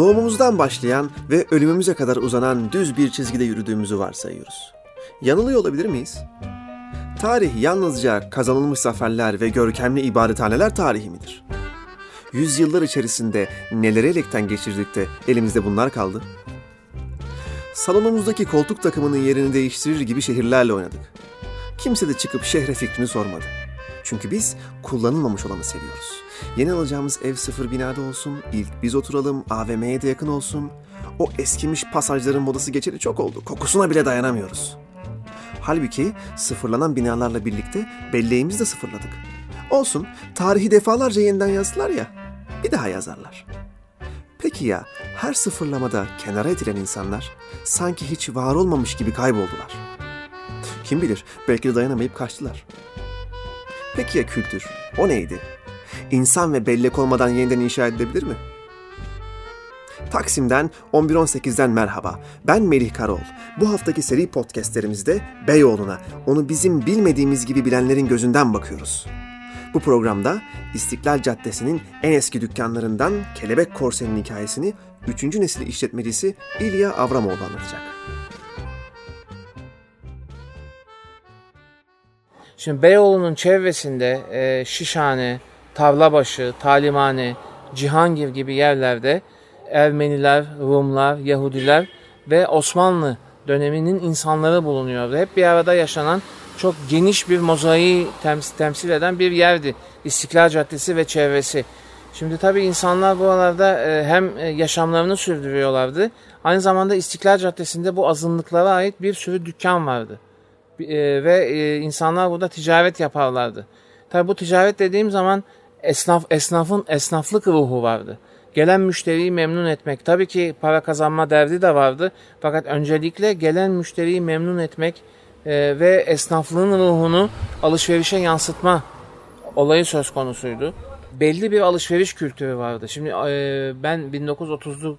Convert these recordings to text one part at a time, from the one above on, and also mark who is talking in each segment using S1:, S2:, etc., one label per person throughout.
S1: doğumumuzdan başlayan ve ölümümüze kadar uzanan düz bir çizgide yürüdüğümüzü varsayıyoruz. Yanılıyor olabilir miyiz? Tarih yalnızca kazanılmış zaferler ve görkemli ibadethaneler tarihi midir? Yüzyıllar içerisinde neleri elekten geçirdik de elimizde bunlar kaldı? Salonumuzdaki koltuk takımının yerini değiştirir gibi şehirlerle oynadık. Kimse de çıkıp şehre fikrini sormadı. Çünkü biz kullanılmamış olanı seviyoruz. Yeni alacağımız ev sıfır binada olsun, ilk biz oturalım, AVM'ye de yakın olsun. O eskimiş pasajların modası geçeli çok oldu. Kokusuna bile dayanamıyoruz. Halbuki sıfırlanan binalarla birlikte belleğimizi de sıfırladık. Olsun, tarihi defalarca yeniden yazdılar ya, bir daha yazarlar. Peki ya her sıfırlamada kenara itilen insanlar sanki hiç var olmamış gibi kayboldular. Kim bilir belki de dayanamayıp kaçtılar. Peki ya kültür? O neydi? İnsan ve bellek olmadan yeniden inşa edilebilir mi? Taksim'den 11.18'den merhaba. Ben Melih Karol. Bu haftaki seri podcastlerimizde Beyoğlu'na, onu bizim bilmediğimiz gibi bilenlerin gözünden bakıyoruz. Bu programda İstiklal Caddesi'nin en eski dükkanlarından Kelebek Korsen'in hikayesini 3. nesil işletmecisi İlya Avramoğlu anlatacak.
S2: Şimdi Beyoğlu'nun çevresinde e, Şişhane, Tavlabaşı, Talimhane, Cihangir gibi yerlerde Ermeniler, Rumlar, Yahudiler ve Osmanlı döneminin insanları bulunuyordu. Hep bir arada yaşanan çok geniş bir mozaiği temsil, temsil eden bir yerdi. İstiklal Caddesi ve çevresi. Şimdi tabii insanlar bu aralarda e, hem e, yaşamlarını sürdürüyorlardı. Aynı zamanda İstiklal Caddesi'nde bu azınlıklara ait bir sürü dükkan vardı. E, ve insanlar burada ticaret yaparlardı. Tabii bu ticaret dediğim zaman esnaf esnafın esnaflık ruhu vardı. Gelen müşteriyi memnun etmek. Tabii ki para kazanma derdi de vardı. Fakat öncelikle gelen müşteriyi memnun etmek e, ve esnaflığın ruhunu alışverişe yansıtma olayı söz konusuydu. Belli bir alışveriş kültürü vardı. Şimdi e, ben 1930'lu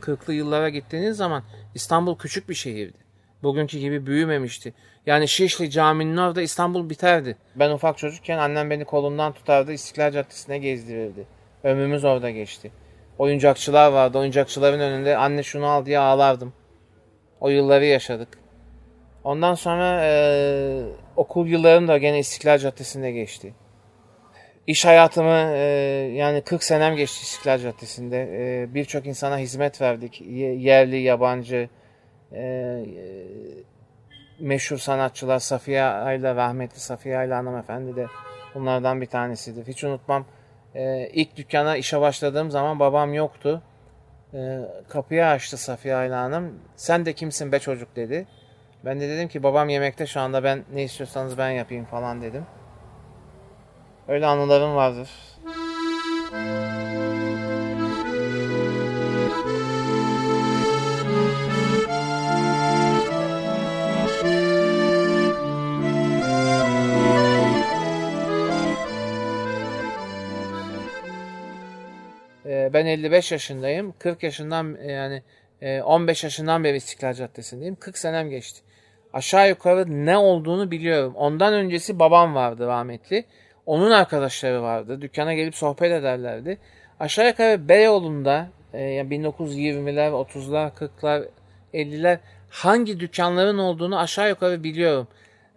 S2: 40'lı yıllara gittiğiniz zaman İstanbul küçük bir şehirdi. Bugünkü gibi büyümemişti. Yani Şişli caminin orada İstanbul biterdi. Ben ufak çocukken annem beni kolundan tutardı İstiklal Caddesi'ne gezdirirdi. Ömrümüz orada geçti. Oyuncakçılar vardı. Oyuncakçıların önünde anne şunu al diye ağlardım. O yılları yaşadık. Ondan sonra e, okul yıllarım da gene İstiklal Caddesi'nde geçti. İş hayatımı e, yani 40 senem geçti İstiklal Caddesi'nde. E, Birçok insana hizmet verdik. Yerli, yabancı, e, meşhur sanatçılar Safiye Ayla, rahmetli Safiye Ayla hanımefendi de bunlardan bir tanesidir. Hiç unutmam. E, ilk dükkana işe başladığım zaman babam yoktu. E, kapıyı açtı Safiye Ayla Hanım. Sen de kimsin be çocuk dedi. Ben de dedim ki babam yemekte şu anda ben ne istiyorsanız ben yapayım falan dedim. Öyle anılarım vardır. Ben 55 yaşındayım. 40 yaşından yani 15 e, yaşından beri İstiklal Caddesi'ndeyim. 40 senem geçti. Aşağı yukarı ne olduğunu biliyorum. Ondan öncesi babam vardı rahmetli. Onun arkadaşları vardı. Dükkana gelip sohbet ederlerdi. Aşağı yukarı Beyoğlu'nda e, yani 1920'ler, 30'lar, 40'lar, 50'ler hangi dükkanların olduğunu aşağı yukarı biliyorum.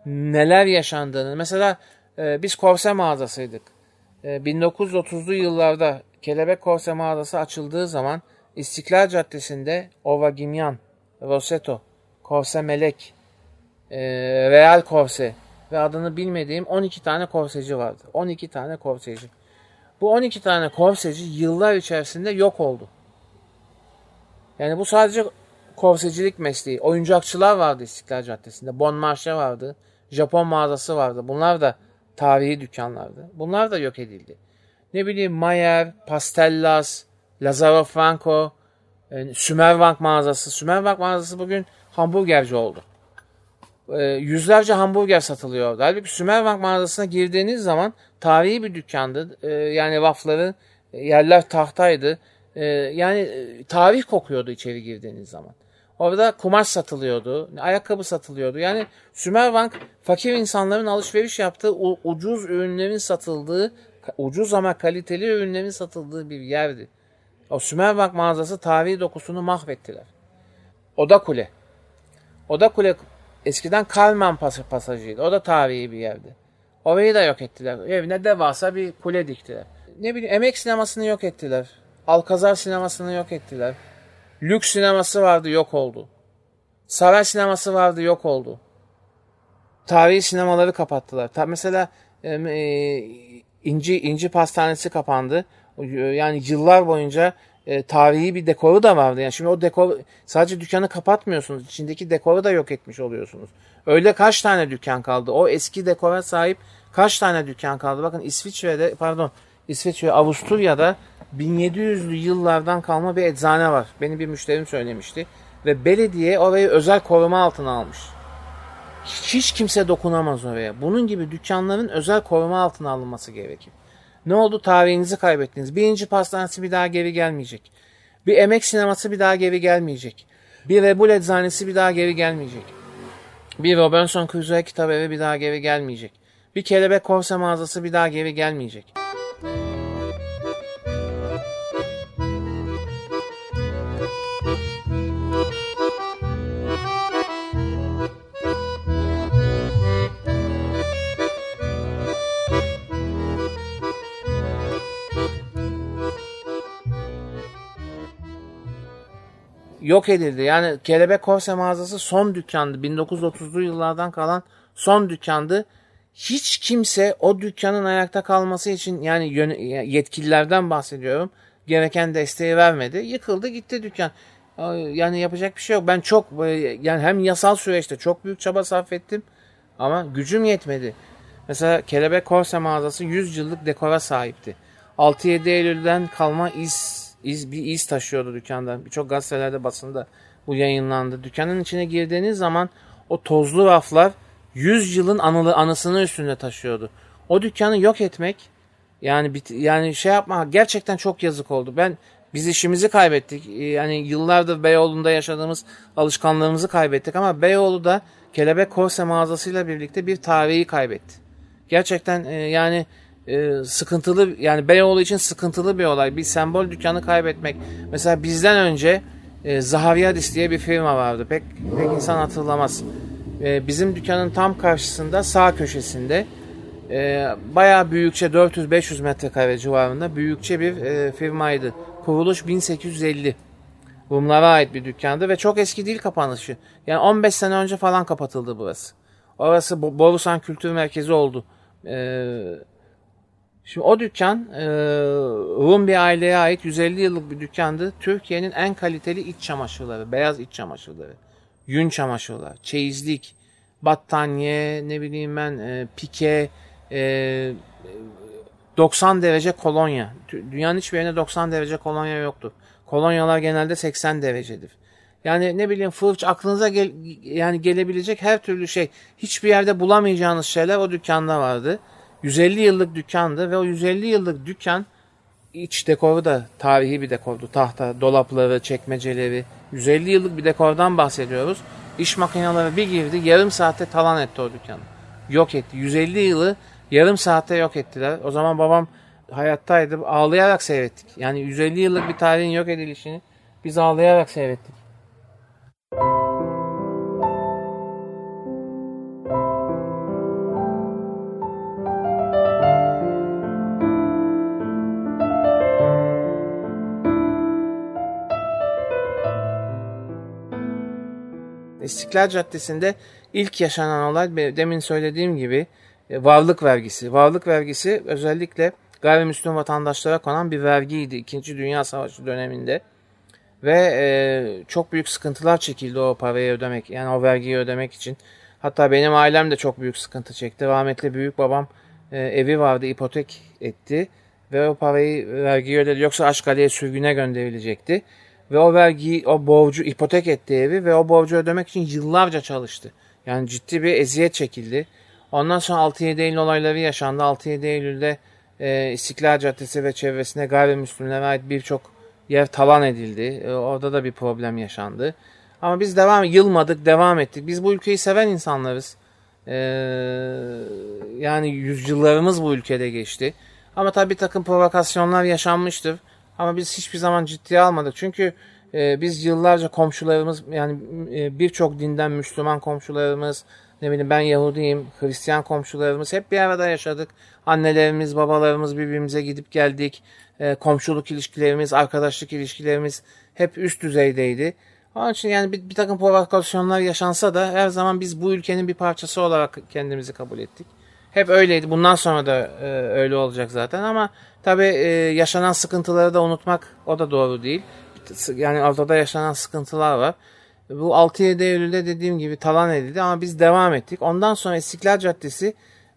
S2: Neler yaşandığını. Mesela e, biz korse mağazasıydık. 1930'lu yıllarda Kelebek Korse mağazası açıldığı zaman İstiklal Caddesi'nde Ovagimyan, Roseto, Korse Melek, e, Real Korse ve adını bilmediğim 12 tane korseci vardı. 12 tane korseci. Bu 12 tane korseci yıllar içerisinde yok oldu. Yani bu sadece korsecilik mesleği. Oyuncakçılar vardı İstiklal Caddesi'nde. Bon Marché vardı. Japon mağazası vardı. Bunlar da tarihi dükkanlardı. Bunlar da yok edildi. Ne bileyim Mayer, Pastellas, Lazaro Franco, yani Sümerbank mağazası. Sümerbank mağazası bugün hamburgerci oldu. E, yüzlerce hamburger satılıyor orada. Halbuki Sümerbank mağazasına girdiğiniz zaman tarihi bir dükkandı. E, yani rafları, yerler tahtaydı. E, yani e, tarih kokuyordu içeri girdiğiniz zaman. Orada kumaş satılıyordu, ayakkabı satılıyordu. Yani Sümerbank fakir insanların alışveriş yaptığı ucuz ürünlerin satıldığı, ucuz ama kaliteli ürünlerin satıldığı bir yerdi. O Sümerbank mağazası tarihi dokusunu mahvettiler. Oda Kule. Oda Kule eskiden Karman pas pasajıydı. O da tarihi bir yerdi. Orayı da yok ettiler. Evine devasa bir kule diktiler. Ne bileyim emek sinemasını yok ettiler. Alkazar sinemasını yok ettiler. Lüks sineması vardı yok oldu. Saray sineması vardı yok oldu. Tarihi sinemaları kapattılar. Ta mesela e, İnci İnci Pastanesi kapandı. Yani yıllar boyunca e, tarihi bir dekoru da vardı. Yani şimdi o dekor sadece dükkanı kapatmıyorsunuz. İçindeki dekoru da yok etmiş oluyorsunuz. Öyle kaç tane dükkan kaldı? O eski dekora sahip kaç tane dükkan kaldı? Bakın İsviçre'de pardon İsviçre Avusturya'da 1700'lü yıllardan kalma bir eczane var. Benim bir müşterim söylemişti. Ve belediye orayı özel koruma altına almış. Hiç kimse dokunamaz oraya. Bunun gibi dükkanların özel koruma altına alınması gerekir. Ne oldu? Tarihinizi kaybettiniz. Birinci pastanesi bir daha geri gelmeyecek. Bir emek sineması bir daha geri gelmeyecek. Bir Rebul eczanesi bir daha geri gelmeyecek. Bir Robinson Crusoe kitap evi bir daha geri gelmeyecek. Bir kelebek korse mağazası bir daha geri gelmeyecek. Yok edildi. Yani Kelebek Korse mağazası son dükkandı. 1930'lu yıllardan kalan son dükkandı. Hiç kimse o dükkanın ayakta kalması için yani yetkililerden bahsediyorum. Gereken desteği vermedi. Yıkıldı gitti dükkan. Yani yapacak bir şey yok. Ben çok yani hem yasal süreçte çok büyük çaba sarf ettim ama gücüm yetmedi. Mesela Kelebek Korse mağazası 100 yıllık dekora sahipti. 6-7 Eylül'den kalma iz iz, bir iz taşıyordu dükkanda. Birçok gazetelerde basında bu yayınlandı. Dükkanın içine girdiğiniz zaman o tozlu raflar 100 yılın anılı, anısını üstünde taşıyordu. O dükkanı yok etmek yani bit, yani şey yapma gerçekten çok yazık oldu. Ben biz işimizi kaybettik. Yani yıllardır Beyoğlu'nda yaşadığımız alışkanlığımızı kaybettik ama Beyoğlu da Kelebek Korse mağazasıyla birlikte bir tarihi kaybetti. Gerçekten e, yani e, sıkıntılı yani Beyoğlu için sıkıntılı bir olay. Bir sembol dükkanı kaybetmek. Mesela bizden önce e, Zaharyadis diye bir firma vardı. Pek, pek insan hatırlamaz. E, bizim dükkanın tam karşısında sağ köşesinde e, bayağı büyükçe 400-500 metrekare civarında büyükçe bir e, firmaydı. Kuruluş 1850. Rumlara ait bir dükkandı ve çok eski değil kapanışı. Yani 15 sene önce falan kapatıldı burası. Orası Borusan Kültür Merkezi oldu. Ee, Şimdi o dükkan e, Rum bir aileye ait 150 yıllık bir dükkandı. Türkiye'nin en kaliteli iç çamaşırları, beyaz iç çamaşırları, yün çamaşırlar, çeyizlik, battaniye, ne bileyim ben e, pike, e, 90 derece kolonya. Dünyanın hiçbir yerinde 90 derece kolonya yoktur. Kolonyalar genelde 80 derecedir. Yani ne bileyim fırç aklınıza gel, yani gelebilecek her türlü şey hiçbir yerde bulamayacağınız şeyler o dükkanda vardı. 150 yıllık dükkandı ve o 150 yıllık dükkan iç dekoru da tarihi bir dekordu. Tahta, dolapları, çekmeceleri. 150 yıllık bir dekordan bahsediyoruz. İş makineleri bir girdi yarım saatte talan etti o dükkanı. Yok etti. 150 yılı yarım saatte yok ettiler. O zaman babam hayattaydı. Ağlayarak seyrettik. Yani 150 yıllık bir tarihin yok edilişini biz ağlayarak seyrettik. İstiklal Caddesi'nde ilk yaşanan olay demin söylediğim gibi e, varlık vergisi. Varlık vergisi özellikle gayrimüslim vatandaşlara konan bir vergiydi İkinci Dünya Savaşı döneminde. Ve e, çok büyük sıkıntılar çekildi o parayı ödemek yani o vergiyi ödemek için. Hatta benim ailem de çok büyük sıkıntı çekti. Rahmetli büyük babam e, evi vardı ipotek etti ve o parayı vergiyi ödedi. Yoksa Aşkale'ye sürgüne gönderilecekti. Ve o vergiyi, o borcu ipotek etti evi ve o borcu ödemek için yıllarca çalıştı. Yani ciddi bir eziyet çekildi. Ondan sonra 6-7 Eylül olayları yaşandı. 6-7 Eylül'de e, İstiklal Caddesi ve çevresine gayrimüslimlere ait birçok yer talan edildi. E, orada da bir problem yaşandı. Ama biz devam yılmadık, devam ettik. Biz bu ülkeyi seven insanlarız. E, yani yüzyıllarımız bu ülkede geçti. Ama tabii bir takım provokasyonlar yaşanmıştır. Ama biz hiçbir zaman ciddiye almadık. Çünkü e, biz yıllarca komşularımız yani e, birçok dinden Müslüman komşularımız, ne bileyim ben Yahudiyim, Hristiyan komşularımız hep bir arada yaşadık. Annelerimiz, babalarımız birbirimize gidip geldik. E, komşuluk ilişkilerimiz, arkadaşlık ilişkilerimiz hep üst düzeydeydi. Onun için yani bir, bir takım provokasyonlar yaşansa da her zaman biz bu ülkenin bir parçası olarak kendimizi kabul ettik. Hep öyleydi. Bundan sonra da e, öyle olacak zaten ama tabii e, yaşanan sıkıntıları da unutmak o da doğru değil. Yani ortada yaşanan sıkıntılar var. Bu 6-7 Eylül'de dediğim gibi talan edildi ama biz devam ettik. Ondan sonra İstiklal Caddesi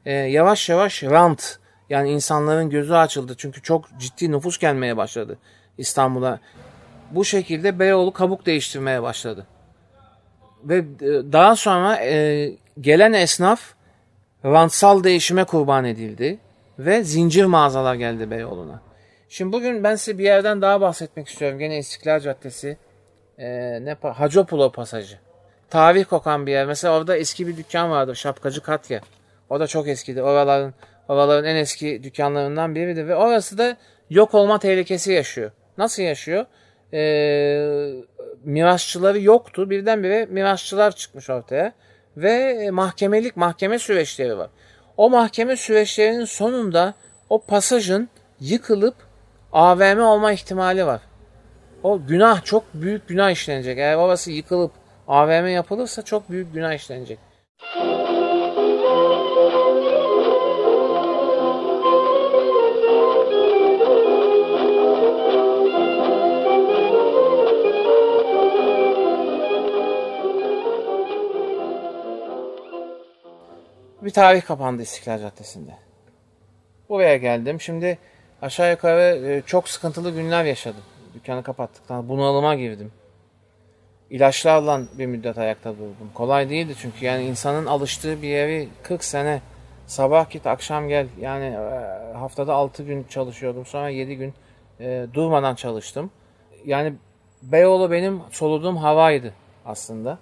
S2: e, yavaş yavaş rant yani insanların gözü açıldı. Çünkü çok ciddi nüfus gelmeye başladı İstanbul'a. Bu şekilde Beyoğlu kabuk değiştirmeye başladı. Ve e, daha sonra e, gelen esnaf rantsal değişime kurban edildi. Ve zincir mağazalar geldi Beyoğlu'na. Şimdi bugün ben size bir yerden daha bahsetmek istiyorum. Gene İstiklal Caddesi. E, ne Hacopulo Pasajı. Tarih kokan bir yer. Mesela orada eski bir dükkan vardı. Şapkacı Katya. O da çok eskidi. Oraların oraların en eski dükkanlarından biridir. Ve orası da yok olma tehlikesi yaşıyor. Nasıl yaşıyor? Ee, mirasçıları yoktu. Birdenbire mirasçılar çıkmış ortaya. Ve mahkemelik mahkeme süreçleri var. O mahkeme süreçlerinin sonunda o pasajın yıkılıp AVM olma ihtimali var. O günah çok büyük günah işlenecek. Eğer orası yıkılıp AVM yapılırsa çok büyük günah işlenecek. Bir tarih kapandı İstiklal Caddesi'nde. Buraya geldim. Şimdi aşağı yukarı e, çok sıkıntılı günler yaşadım. Dükkanı kapattıktan bunalıma girdim. İlaçlarla bir müddet ayakta durdum. Kolay değildi çünkü yani insanın alıştığı bir yeri 40 sene sabah git akşam gel yani e, haftada 6 gün çalışıyordum sonra 7 gün e, durmadan çalıştım. Yani Beyoğlu benim soluduğum havaydı aslında.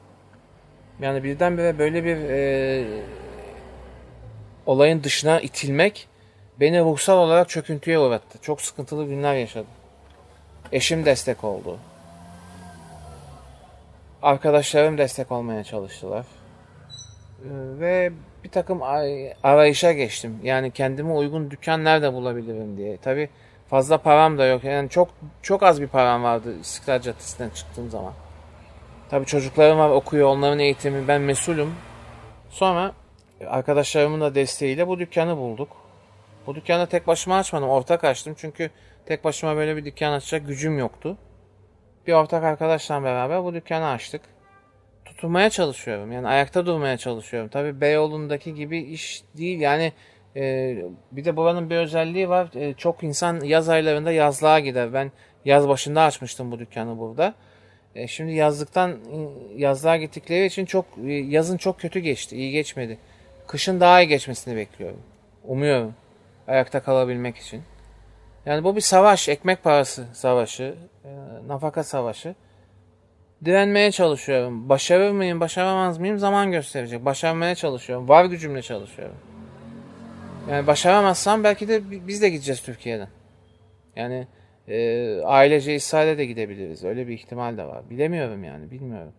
S2: Yani birdenbire böyle bir e, olayın dışına itilmek beni ruhsal olarak çöküntüye uğrattı. Çok sıkıntılı günler yaşadım. Eşim destek oldu. Arkadaşlarım destek olmaya çalıştılar. Ee, ve bir takım arayışa geçtim. Yani kendime uygun dükkan nerede bulabilirim diye. Tabi fazla param da yok. Yani çok çok az bir param vardı İstiklal Caddesi'nden çıktığım zaman. Tabi çocuklarım var okuyor. Onların eğitimi ben mesulüm. Sonra arkadaşlarımın da desteğiyle bu dükkanı bulduk. Bu dükkanı tek başıma açmadım. Ortak açtım. Çünkü tek başıma böyle bir dükkan açacak gücüm yoktu. Bir ortak arkadaşla beraber bu dükkanı açtık. Tutunmaya çalışıyorum. Yani ayakta durmaya çalışıyorum. Tabii Beyoğlu'ndaki gibi iş değil. Yani e, bir de buranın bir özelliği var. E, çok insan yaz aylarında yazlığa gider. Ben yaz başında açmıştım bu dükkanı burada. E, şimdi yazlıktan yazlığa gittikleri için çok e, yazın çok kötü geçti. İyi geçmedi. Kışın daha iyi geçmesini bekliyorum. Umuyorum. Ayakta kalabilmek için. Yani bu bir savaş, ekmek parası savaşı, e, nafaka savaşı. Direnmeye çalışıyorum. Başarır mıyım, başaramaz mıyım zaman gösterecek. Başarmaya çalışıyorum. Var gücümle çalışıyorum. Yani başaramazsam belki de biz de gideceğiz Türkiye'den. Yani e, ailece İsrail'e de gidebiliriz. Öyle bir ihtimal de var. Bilemiyorum yani, bilmiyorum.